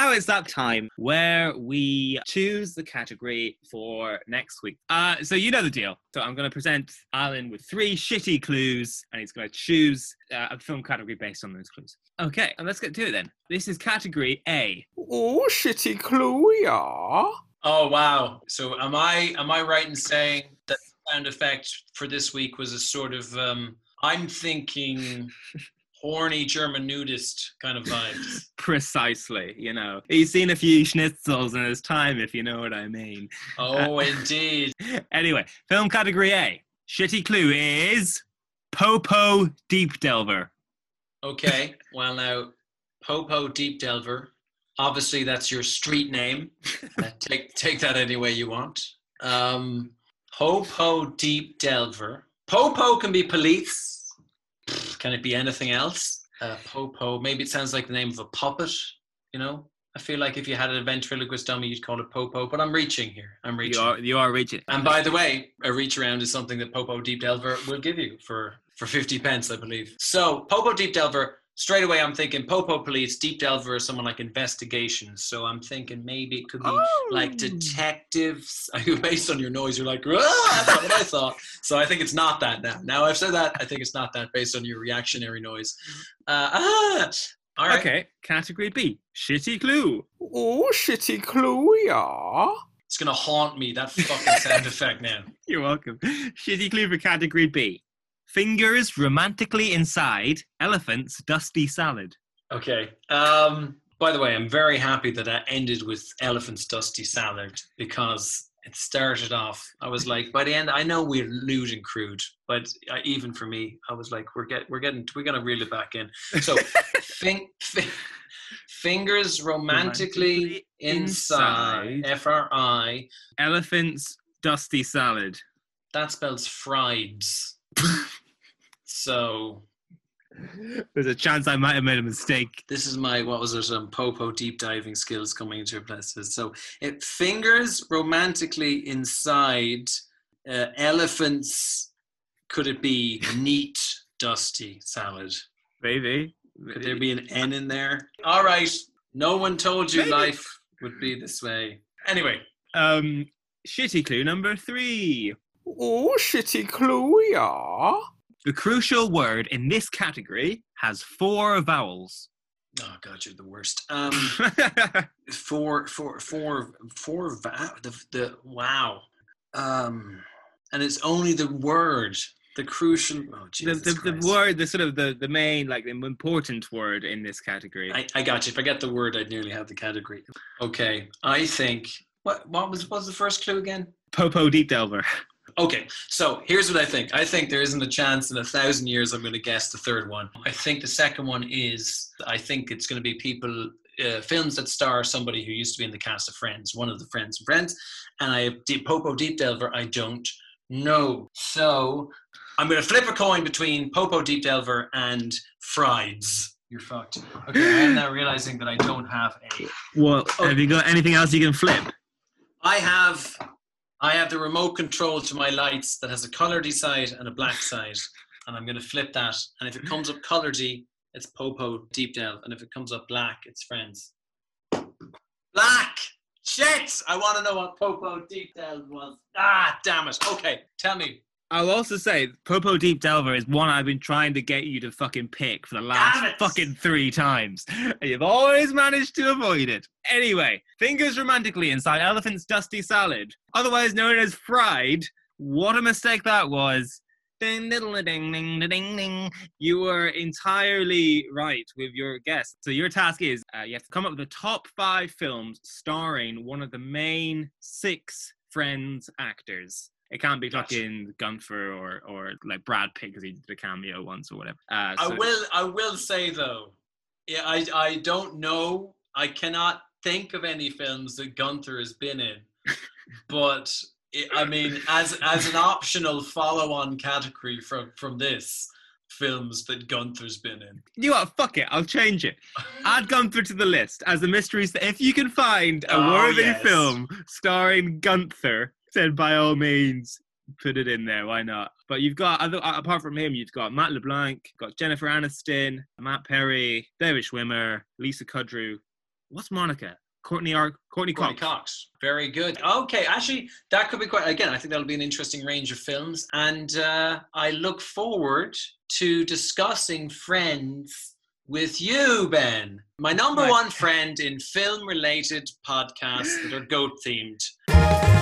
now it's that time where we choose the category for next week. Uh, so you know the deal. So I'm going to present Alan with three shitty clues, and he's going to choose uh, a film category based on those clues. Okay, and let's get to it then. This is category A. Oh, shitty clue, yeah. Oh wow! So am I am I right in saying that sound effect for this week was a sort of um, I'm thinking horny German nudist kind of vibes. Precisely, you know. He's seen a few schnitzels in his time, if you know what I mean. Oh, indeed. Anyway, film category A. Shitty clue is Popo Deep Delver. Okay. Well, now Popo Deep Delver. Obviously, that's your street name. Uh, take take that any way you want. Um, Popo Deep Delver. Popo can be police. Can it be anything else? Uh, Popo. Maybe it sounds like the name of a puppet. You know. I feel like if you had a ventriloquist dummy, you'd call it Popo. But I'm reaching here. I'm reaching. You reaching. are you are reaching. And by the way, a reach around is something that Popo Deep Delver will give you for for 50 pence, I believe. So Popo Deep Delver, straight away I'm thinking Popo Police, Deep Delver is someone like investigations. So I'm thinking maybe it could be like detectives. Based on your noise, you're like, ah, that's not what I thought. So I think it's not that now. Now I've said that, I think it's not that based on your reactionary noise. Uh, ah, all right. Okay, category B. Shitty clue. Oh, shitty clue, yeah. It's gonna haunt me that fucking sound effect now. You're welcome. Shitty clue for category B. Fingers romantically inside elephant's dusty salad. Okay. Um, by the way, I'm very happy that I ended with Elephant's Dusty Salad because it started off. I was like, by the end, I know we're lewd and crude, but I, even for me, I was like, we're get, we're getting, we're gonna reel it back in. So, fin- fin- fingers romantically Romantically inside. inside. F R I. Elephant's dusty salad. That spells frieds. so There's a chance I might have made a mistake. this is my what was it um popo deep diving skills coming into your places so it fingers romantically inside uh, elephants could it be neat dusty salad Maybe. could there be an n in there all right no one told you Maybe. life would be this way anyway Um, shitty clue number three. Oh, shitty clue, yeah. The crucial word in this category has four vowels. oh god you're the worst um four four four four va- the, the wow um and it's only the word the crucial oh the, Jesus the, the Christ. word, the sort of the, the main, like the important word in this category. I, I got you. If I get the word, I'd nearly have the category. Okay, I think what what was what was the first clue again? Popo Deep Delver. Okay, so here's what I think. I think there isn't a chance in a thousand years I'm going to guess the third one. I think the second one is. I think it's going to be people. Uh, films that star somebody who used to be in the cast of Friends, one of the Friends and Friends, and I have Deep, Popo Deep Delver. I don't know, so I'm going to flip a coin between Popo Deep Delver and Frieds. You're fucked. Okay, I am now realizing that I don't have a Well, Oh. have you got anything else you can flip? I have I have the remote control to my lights that has a colouredy side and a black side. And I'm gonna flip that. And if it comes up colouredy, it's Popo Deep Delve. And if it comes up black, it's friends. Black! Shit! I wanna know what Popo Deep Delve was. Ah damn it. Okay, tell me. I'll also say Popo Deep Delver is one I've been trying to get you to fucking pick for the last fucking three times. And you've always managed to avoid it. Anyway, fingers romantically inside elephant's dusty salad, otherwise known as fried. What a mistake that was. Ding, diddle, ding, ding, ding, ding. You were entirely right with your guess. So your task is uh, you have to come up with the top five films starring one of the main six Friends actors. It can't be fucking Gunther or or like Brad Pitt because he did a cameo once or whatever. Uh, I will I will say though, yeah, I I don't know. I cannot think of any films that Gunther has been in. but it, I mean, as as an optional follow-on category from from this, films that Gunther's been in. You know what? Fuck it. I'll change it. Add Gunther to the list as a mystery. st- If you can find a Oh, worthy yes. film starring Gunther, then by all means put it in there. Why not? But you've got other uh, apart from him, you've got Matt LeBlanc, got Jennifer Aniston, Matt Perry, David Schwimmer, Lisa Kudrow, What's Monica? Courteney or Courteney Courteney Cox. Cox. Very good. Okay, actually, that could be quite. Again, I think that'll be an interesting range of films, and uh, I look forward to discussing Friends with you, Ben. My number Right. one friend in film-related podcasts that are goat themed.